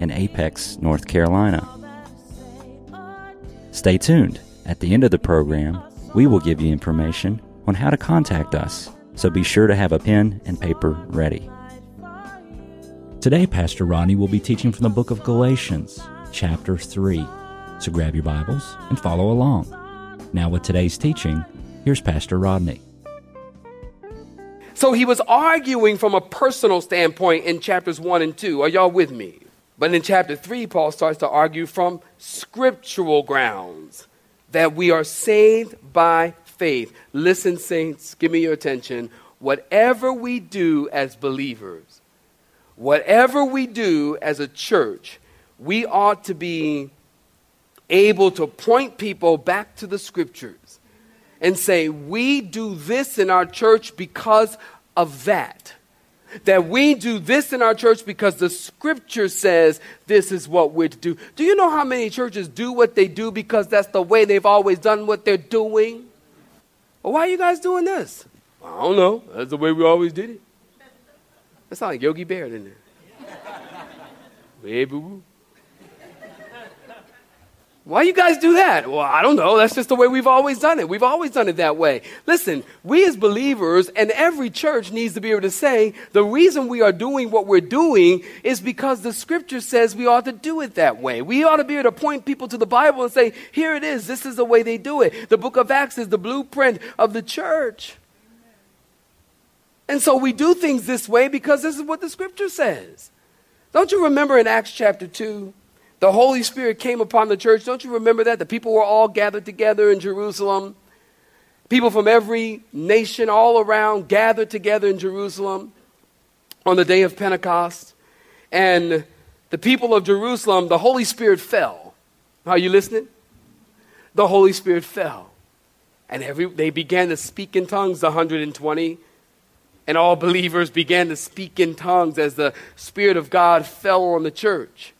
in Apex, North Carolina. Stay tuned. At the end of the program, we will give you information on how to contact us, so be sure to have a pen and paper ready. Today, Pastor Rodney will be teaching from the book of Galatians, chapter 3. So grab your Bibles and follow along. Now, with today's teaching, here's Pastor Rodney. So he was arguing from a personal standpoint in chapters 1 and 2. Are y'all with me? But in chapter 3, Paul starts to argue from scriptural grounds that we are saved by faith. Listen, saints, give me your attention. Whatever we do as believers, whatever we do as a church, we ought to be able to point people back to the scriptures and say, We do this in our church because of that that we do this in our church because the scripture says this is what we're to do. Do you know how many churches do what they do because that's the way they've always done what they're doing? Well, why are you guys doing this? I don't know. That's the way we always did it. That sounds like Yogi Bear, didn't it? Why you guys do that? Well, I don't know. That's just the way we've always done it. We've always done it that way. Listen, we as believers and every church needs to be able to say the reason we are doing what we're doing is because the scripture says we ought to do it that way. We ought to be able to point people to the Bible and say, here it is. This is the way they do it. The book of Acts is the blueprint of the church. And so we do things this way because this is what the scripture says. Don't you remember in Acts chapter 2? The Holy Spirit came upon the church. Don't you remember that? The people were all gathered together in Jerusalem. People from every nation all around gathered together in Jerusalem on the day of Pentecost. And the people of Jerusalem, the Holy Spirit fell. Are you listening? The Holy Spirit fell. And every, they began to speak in tongues, the 120. And all believers began to speak in tongues as the Spirit of God fell on the church.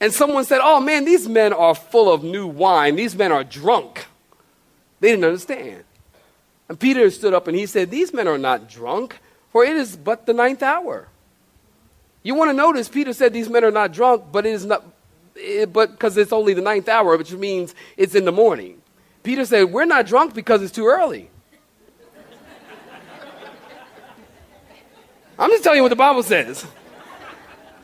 And someone said, Oh man, these men are full of new wine. These men are drunk. They didn't understand. And Peter stood up and he said, These men are not drunk, for it is but the ninth hour. You want to notice, Peter said these men are not drunk, but it is not, it, eh, but because it's only the ninth hour, which means it's in the morning. Peter said, We're not drunk because it's too early. I'm just telling you what the Bible says.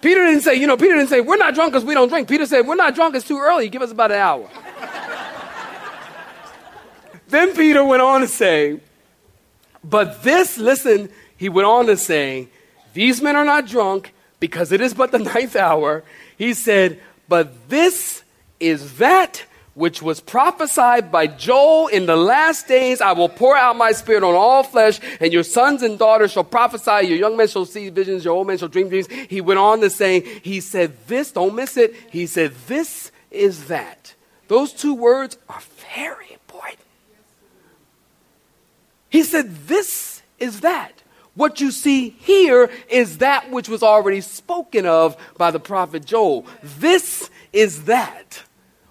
Peter didn't say, you know, Peter didn't say, we're not drunk because we don't drink. Peter said, we're not drunk, it's too early. Give us about an hour. then Peter went on to say, but this, listen, he went on to say, these men are not drunk because it is but the ninth hour. He said, but this is that which was prophesied by Joel in the last days, I will pour out my spirit on all flesh, and your sons and daughters shall prophesy, your young men shall see visions, your old men shall dream dreams. He went on to say, he said this, don't miss it. He said, this is that. Those two words are very important. He said, this is that. What you see here is that which was already spoken of by the prophet Joel. This is that.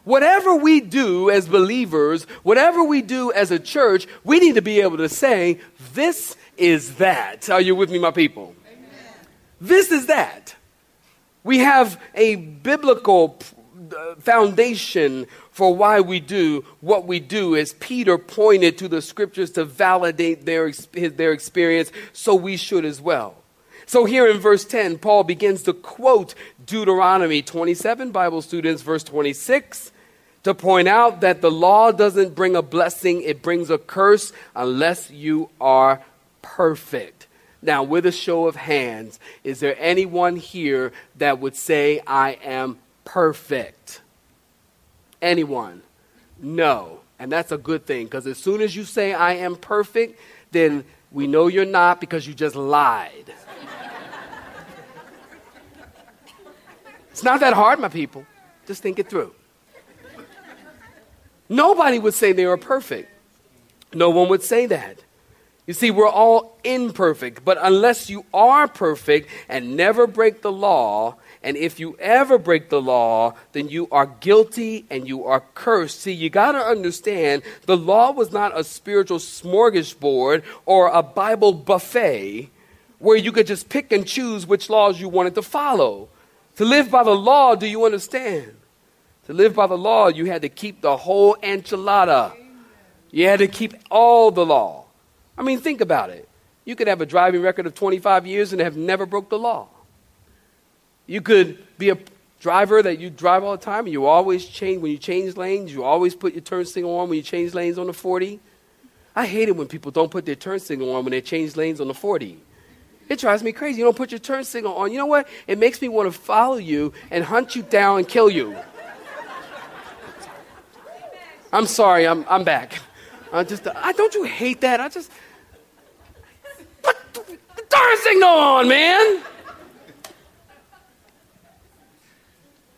Whatever we do as believers, whatever we do as a church, we need to be able to say, This is that. Are you with me, my people? Amen. This is that. We have a biblical uh, foundation for why we do what we do, as Peter pointed to the scriptures to validate their, their experience, so we should as well. So here in verse 10, Paul begins to quote Deuteronomy 27, Bible students, verse 26, to point out that the law doesn't bring a blessing, it brings a curse unless you are perfect. Now, with a show of hands, is there anyone here that would say, I am perfect? Anyone? No. And that's a good thing because as soon as you say, I am perfect, then we know you're not because you just lied. It's not that hard, my people. Just think it through. Nobody would say they are perfect. No one would say that. You see, we're all imperfect, but unless you are perfect and never break the law, and if you ever break the law, then you are guilty and you are cursed. See, you got to understand the law was not a spiritual smorgasbord or a Bible buffet where you could just pick and choose which laws you wanted to follow. To live by the law, do you understand? To live by the law, you had to keep the whole enchilada. You had to keep all the law. I mean, think about it. You could have a driving record of 25 years and have never broke the law. You could be a driver that you drive all the time and you always change, when you change lanes, you always put your turn signal on when you change lanes on the 40. I hate it when people don't put their turn signal on when they change lanes on the 40. It drives me crazy. You don't put your turn signal on. You know what? It makes me want to follow you and hunt you down and kill you. I'm sorry, I'm, I'm back. I just, I, don't you hate that? I just, put the turn signal on, man.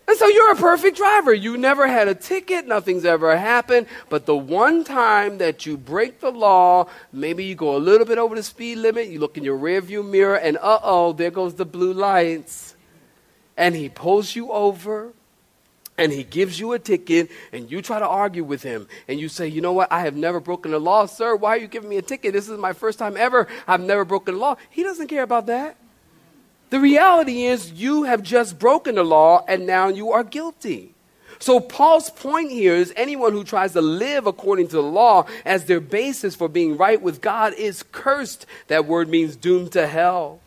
And so you're a perfect driver. You never had a ticket, nothing's ever happened. But the one time that you break the law, maybe you go a little bit over the speed limit, you look in your rearview mirror, and uh oh, there goes the blue lights. And he pulls you over and he gives you a ticket and you try to argue with him and you say, You know what? I have never broken the law. Sir, why are you giving me a ticket? This is my first time ever. I've never broken the law. He doesn't care about that. The reality is, you have just broken the law and now you are guilty. So, Paul's point here is anyone who tries to live according to the law as their basis for being right with God is cursed. That word means doomed to hell.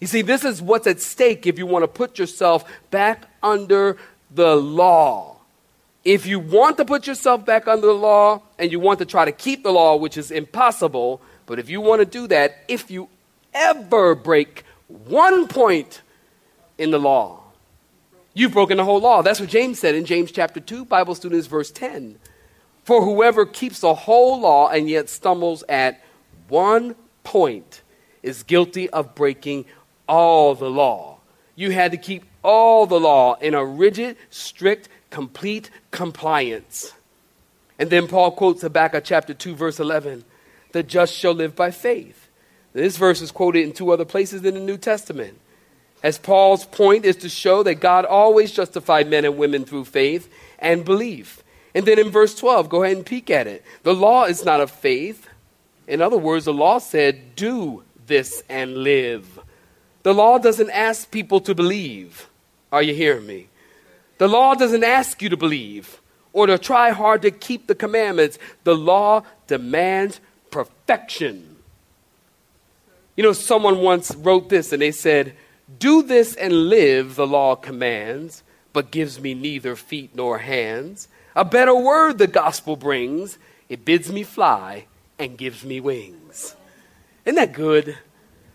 You see, this is what's at stake if you want to put yourself back under the law. If you want to put yourself back under the law and you want to try to keep the law, which is impossible, but if you want to do that, if you ever break one point in the law. You've broken the whole law. That's what James said in James chapter 2, Bible students, verse 10. For whoever keeps the whole law and yet stumbles at one point is guilty of breaking all the law. You had to keep all the law in a rigid, strict, complete compliance. And then Paul quotes Habakkuk chapter 2, verse 11 The just shall live by faith. This verse is quoted in two other places in the New Testament. As Paul's point is to show that God always justified men and women through faith and belief. And then in verse 12, go ahead and peek at it. The law is not of faith. In other words, the law said, do this and live. The law doesn't ask people to believe. Are you hearing me? The law doesn't ask you to believe or to try hard to keep the commandments. The law demands perfection. You know, someone once wrote this and they said, Do this and live, the law commands, but gives me neither feet nor hands. A better word the gospel brings, it bids me fly and gives me wings. Isn't that good?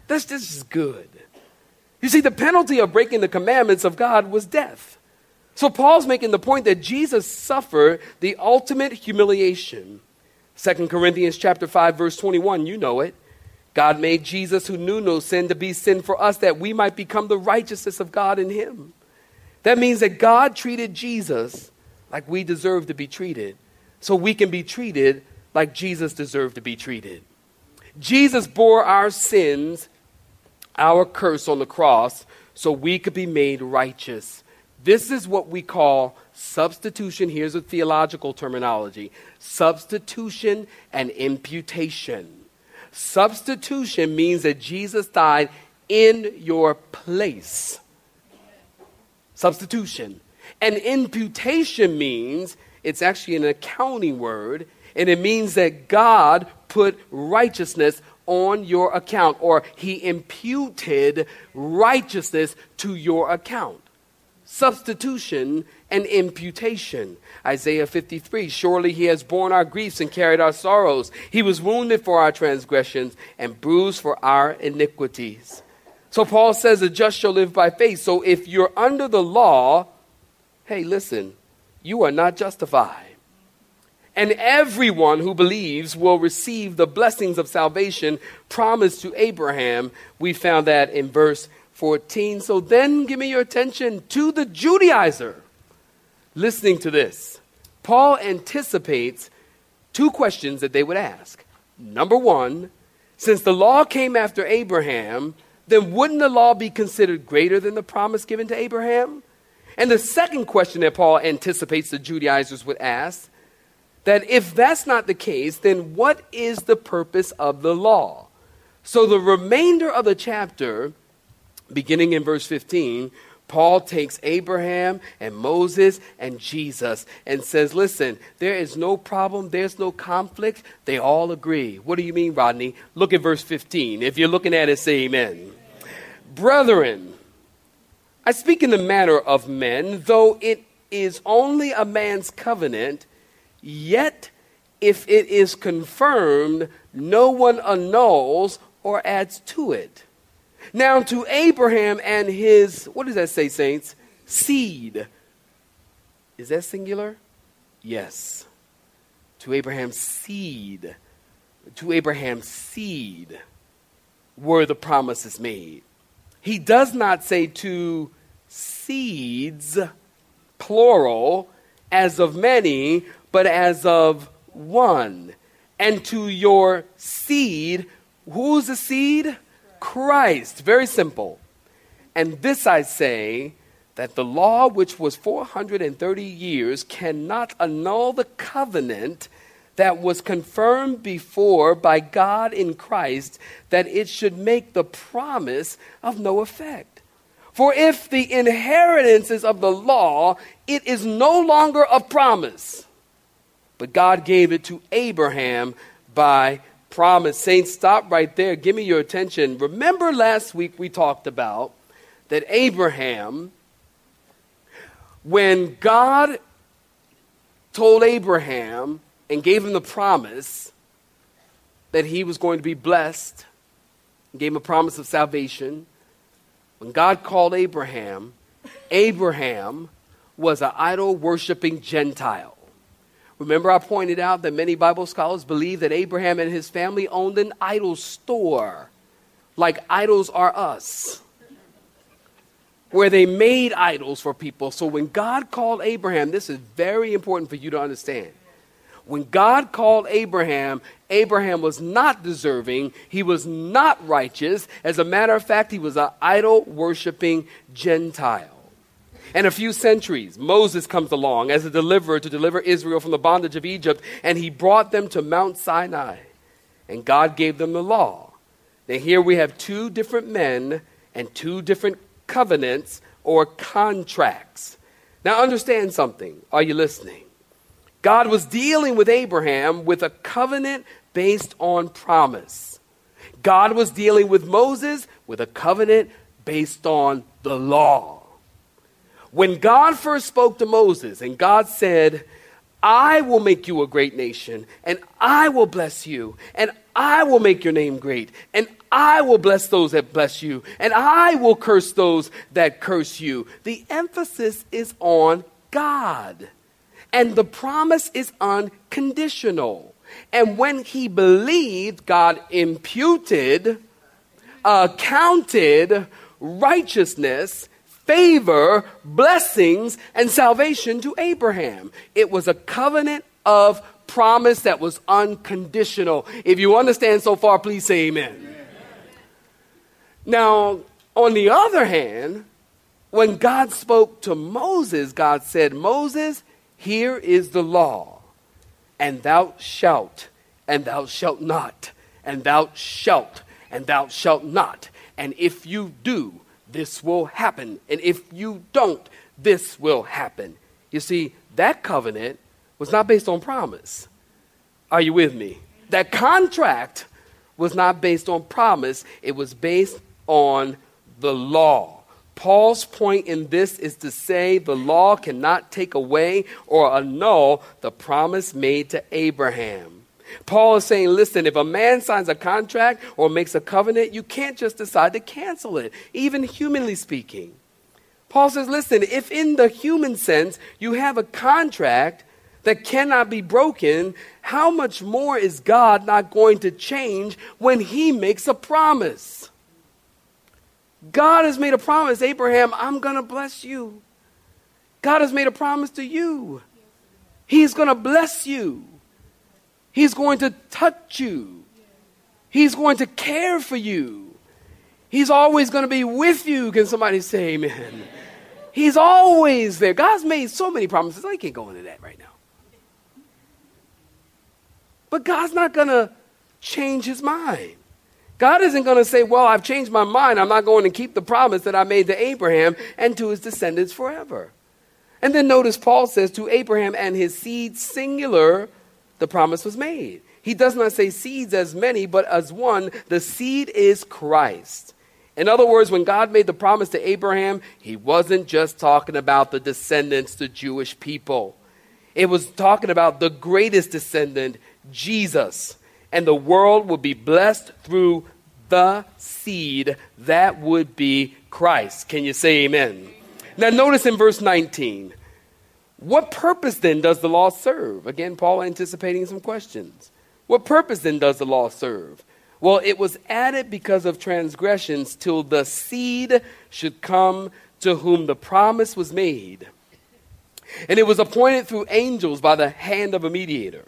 That's just good. You see, the penalty of breaking the commandments of God was death. So Paul's making the point that Jesus suffered the ultimate humiliation. 2 Corinthians chapter 5 verse 21, you know it. God made Jesus, who knew no sin, to be sin for us that we might become the righteousness of God in him. That means that God treated Jesus like we deserve to be treated, so we can be treated like Jesus deserved to be treated. Jesus bore our sins, our curse on the cross, so we could be made righteous. This is what we call substitution. Here's a theological terminology substitution and imputation. Substitution means that Jesus died in your place. Substitution. And imputation means it's actually an accounting word, and it means that God put righteousness on your account, or He imputed righteousness to your account. Substitution and imputation. Isaiah 53 Surely he has borne our griefs and carried our sorrows. He was wounded for our transgressions and bruised for our iniquities. So Paul says the just shall live by faith. So if you're under the law, hey, listen, you are not justified. And everyone who believes will receive the blessings of salvation promised to Abraham. We found that in verse 14. So then give me your attention to the Judaizer. Listening to this, Paul anticipates two questions that they would ask. Number one, since the law came after Abraham, then wouldn't the law be considered greater than the promise given to Abraham? And the second question that Paul anticipates the Judaizers would ask that if that's not the case, then what is the purpose of the law? So the remainder of the chapter, beginning in verse 15, Paul takes Abraham and Moses and Jesus and says, Listen, there is no problem, there's no conflict. They all agree. What do you mean, Rodney? Look at verse 15. If you're looking at it, say amen. Brethren, I speak in the manner of men, though it is only a man's covenant, yet if it is confirmed, no one annuls or adds to it. Now, to Abraham and his, what does that say, saints? Seed. Is that singular? Yes. To Abraham's seed. To Abraham's seed were the promises made. He does not say to seeds, plural, as of many, but as of one. And to your seed, who's the seed? Christ. Very simple. And this I say that the law, which was 430 years, cannot annul the covenant that was confirmed before by God in Christ, that it should make the promise of no effect. For if the inheritance is of the law, it is no longer a promise, but God gave it to Abraham by promise. Saints, stop right there. Give me your attention. Remember last week we talked about that Abraham, when God told Abraham and gave him the promise that he was going to be blessed, gave him a promise of salvation, when God called Abraham, Abraham was an idol worshiping Gentile. Remember, I pointed out that many Bible scholars believe that Abraham and his family owned an idol store, like idols are us, where they made idols for people. So when God called Abraham, this is very important for you to understand. When God called Abraham, Abraham was not deserving. He was not righteous. As a matter of fact, he was an idol worshiping Gentile. And a few centuries, Moses comes along as a deliverer to deliver Israel from the bondage of Egypt, and he brought them to Mount Sinai. And God gave them the law. Now, here we have two different men and two different covenants or contracts. Now, understand something. Are you listening? God was dealing with Abraham with a covenant based on promise. God was dealing with Moses with a covenant based on the law. When God first spoke to Moses and God said, I will make you a great nation, and I will bless you, and I will make your name great, and I will bless those that bless you, and I will curse those that curse you. The emphasis is on God, and the promise is unconditional. And when he believed, God imputed, accounted righteousness favor, blessings, and salvation to Abraham. It was a covenant of promise that was unconditional. If you understand so far, please say amen. amen. Now, on the other hand, when God spoke to Moses, God said, Moses, here is the law, and thou shalt, and thou shalt not, and thou shalt, and thou shalt not. And if you do, this will happen. And if you don't, this will happen. You see, that covenant was not based on promise. Are you with me? That contract was not based on promise, it was based on the law. Paul's point in this is to say the law cannot take away or annul the promise made to Abraham. Paul is saying, listen, if a man signs a contract or makes a covenant, you can't just decide to cancel it, even humanly speaking. Paul says, listen, if in the human sense you have a contract that cannot be broken, how much more is God not going to change when he makes a promise? God has made a promise, Abraham, I'm going to bless you. God has made a promise to you. He's going to bless you. He's going to touch you. He's going to care for you. He's always going to be with you. Can somebody say amen? He's always there. God's made so many promises. I can't go into that right now. But God's not going to change his mind. God isn't going to say, Well, I've changed my mind. I'm not going to keep the promise that I made to Abraham and to his descendants forever. And then notice Paul says, To Abraham and his seed, singular, the promise was made. He does not say seeds as many, but as one. The seed is Christ. In other words, when God made the promise to Abraham, he wasn't just talking about the descendants, the Jewish people. It was talking about the greatest descendant, Jesus. And the world would be blessed through the seed that would be Christ. Can you say amen? Now, notice in verse 19, what purpose then does the law serve? Again, Paul anticipating some questions. What purpose then does the law serve? Well, it was added because of transgressions till the seed should come to whom the promise was made. And it was appointed through angels by the hand of a mediator.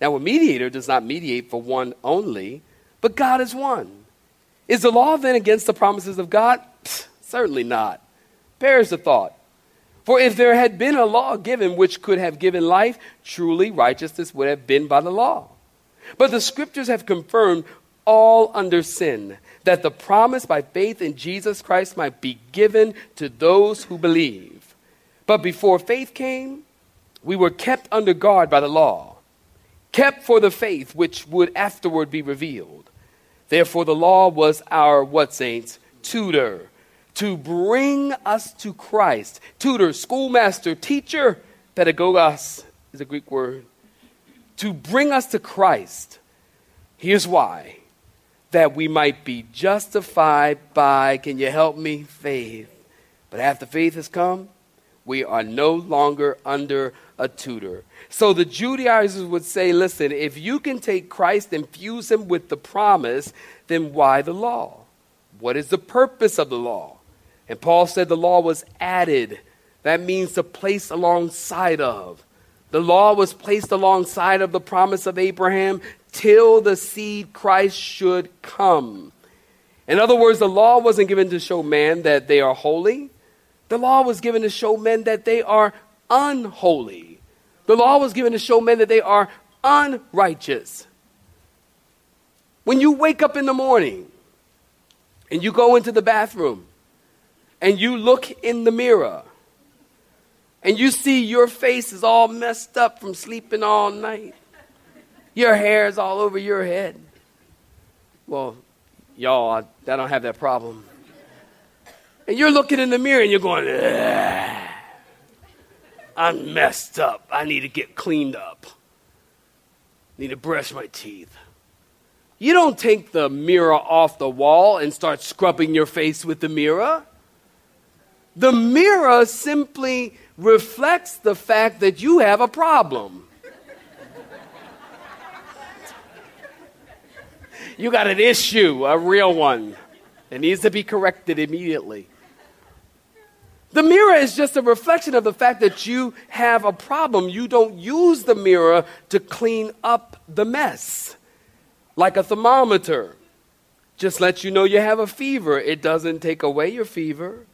Now, a mediator does not mediate for one only, but God is one. Is the law then against the promises of God? Psst, certainly not. Perish the thought. For if there had been a law given which could have given life, truly righteousness would have been by the law. But the scriptures have confirmed all under sin, that the promise by faith in Jesus Christ might be given to those who believe. But before faith came, we were kept under guard by the law, kept for the faith which would afterward be revealed. Therefore, the law was our, what saints? Tutor, to bring us to Christ. Tutor, schoolmaster, teacher, pedagogos is a Greek word. To bring us to Christ. Here's why that we might be justified by, can you help me? Faith. But after faith has come, we are no longer under a tutor. So the Judaizers would say, listen, if you can take Christ and fuse him with the promise, then why the law? What is the purpose of the law? And Paul said the law was added. That means to place alongside of. The law was placed alongside of the promise of Abraham till the seed Christ should come. In other words, the law wasn't given to show man that they are holy. The law was given to show men that they are unholy. The law was given to show men that they are unrighteous. When you wake up in the morning and you go into the bathroom and you look in the mirror and you see your face is all messed up from sleeping all night, your hair is all over your head. Well, y'all, I, I don't have that problem. And you're looking in the mirror and you're going, I'm messed up. I need to get cleaned up. Need to brush my teeth. You don't take the mirror off the wall and start scrubbing your face with the mirror. The mirror simply reflects the fact that you have a problem. you got an issue, a real one. It needs to be corrected immediately. The mirror is just a reflection of the fact that you have a problem. You don't use the mirror to clean up the mess. Like a thermometer just lets you know you have a fever, it doesn't take away your fever.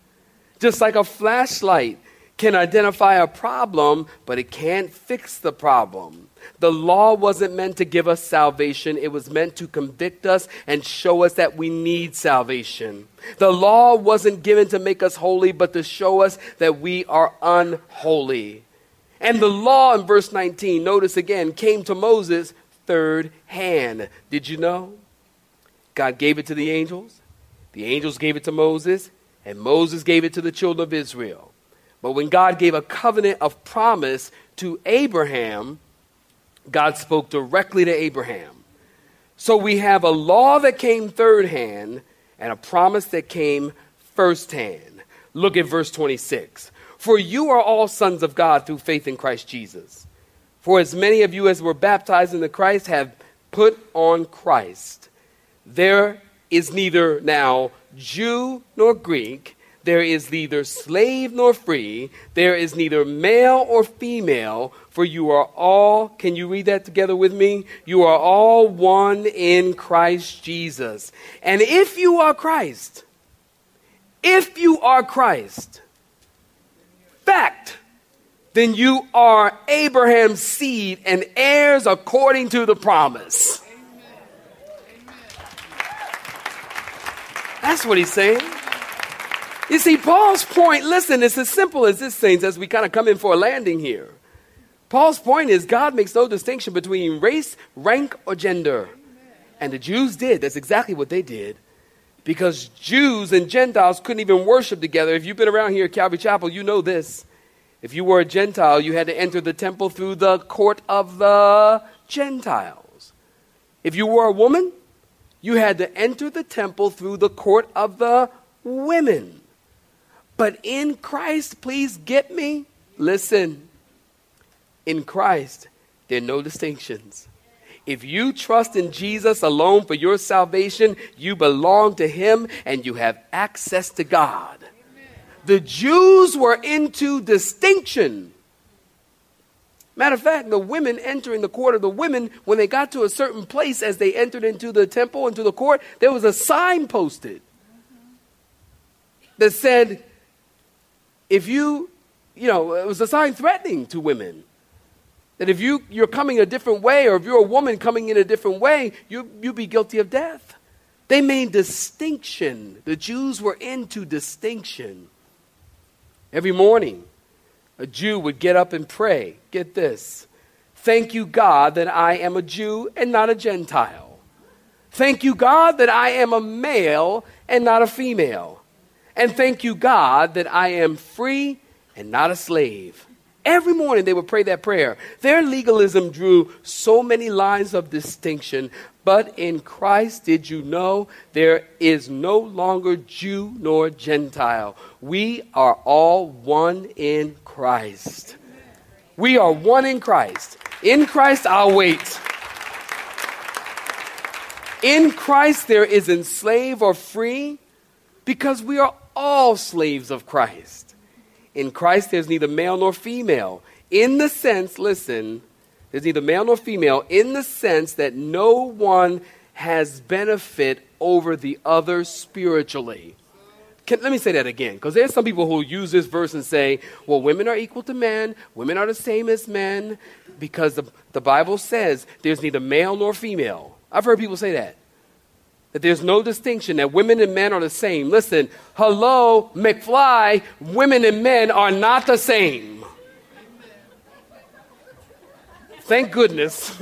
Just like a flashlight can identify a problem, but it can't fix the problem. The law wasn't meant to give us salvation, it was meant to convict us and show us that we need salvation. The law wasn't given to make us holy, but to show us that we are unholy. And the law in verse 19, notice again, came to Moses third hand. Did you know? God gave it to the angels, the angels gave it to Moses, and Moses gave it to the children of Israel. But when God gave a covenant of promise to Abraham, God spoke directly to Abraham. So we have a law that came third hand and a promise that came first hand. Look at verse 26. For you are all sons of God through faith in Christ Jesus. For as many of you as were baptized into Christ have put on Christ. There is neither now Jew nor Greek. There is neither slave nor free. There is neither male or female, for you are all, can you read that together with me? You are all one in Christ Jesus. And if you are Christ, if you are Christ, fact, then you are Abraham's seed and heirs according to the promise. That's what he's saying. You see, Paul's point, listen, it's as simple as this, saints, as we kind of come in for a landing here. Paul's point is God makes no distinction between race, rank, or gender. And the Jews did. That's exactly what they did. Because Jews and Gentiles couldn't even worship together. If you've been around here at Calvary Chapel, you know this. If you were a Gentile, you had to enter the temple through the court of the Gentiles. If you were a woman, you had to enter the temple through the court of the women. But in Christ, please get me. Listen, in Christ, there are no distinctions. If you trust in Jesus alone for your salvation, you belong to Him and you have access to God. The Jews were into distinction. Matter of fact, the women entering the court of the women, when they got to a certain place as they entered into the temple, into the court, there was a sign posted that said, if you, you know, it was a sign threatening to women. That if you, you're coming a different way, or if you're a woman coming in a different way, you, you'd be guilty of death. They made distinction. The Jews were into distinction. Every morning, a Jew would get up and pray. Get this. Thank you, God, that I am a Jew and not a Gentile. Thank you, God, that I am a male and not a female. And thank you, God, that I am free and not a slave. Every morning they would pray that prayer. Their legalism drew so many lines of distinction, but in Christ, did you know there is no longer Jew nor Gentile? We are all one in Christ. We are one in Christ. In Christ, I'll wait. In Christ, there isn't slave or free because we are all slaves of Christ. In Christ, there's neither male nor female. In the sense, listen, there's neither male nor female, in the sense that no one has benefit over the other spiritually. Can, let me say that again, because there's some people who use this verse and say, well, women are equal to men, women are the same as men, because the, the Bible says there's neither male nor female. I've heard people say that that there's no distinction, that women and men are the same. Listen, hello, McFly, women and men are not the same. Thank goodness.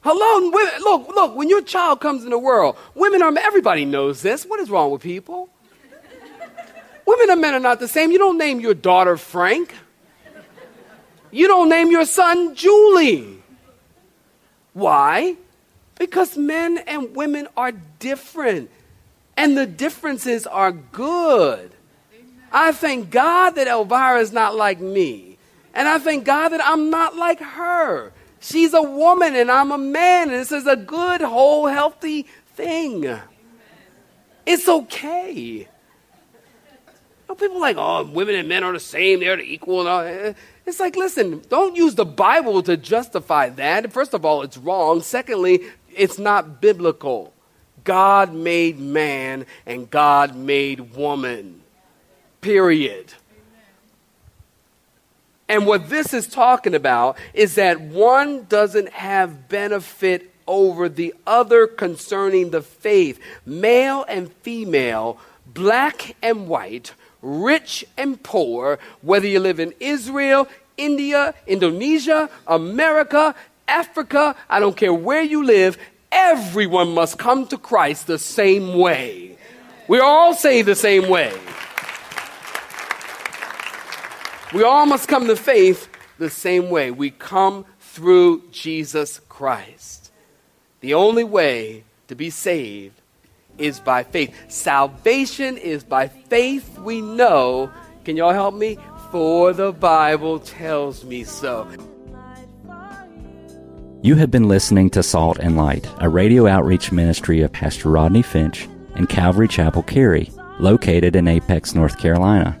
hello, women, look, look, when your child comes in the world, women are, everybody knows this. What is wrong with people? women and men are not the same. You don't name your daughter Frank. You don't name your son Julie. Why? Because men and women are different, and the differences are good. I thank God that Elvira is not like me, and I thank God that I'm not like her. She's a woman, and I'm a man, and this is a good, whole, healthy thing. It's okay. people are like, oh, women and men are the same, they're the equal. And all. It's like, listen, don't use the Bible to justify that. First of all, it's wrong. Secondly, it's not biblical. God made man and God made woman. Period. And what this is talking about is that one doesn't have benefit over the other concerning the faith. Male and female, black and white, rich and poor, whether you live in Israel, India, Indonesia, America, Africa, I don't care where you live, everyone must come to Christ the same way. We all say the same way. We all must come to faith the same way. We come through Jesus Christ. The only way to be saved is by faith. Salvation is by faith, we know. Can y'all help me? For the Bible tells me so. You have been listening to Salt and Light, a radio outreach ministry of Pastor Rodney Finch and Calvary Chapel Cary, located in Apex, North Carolina.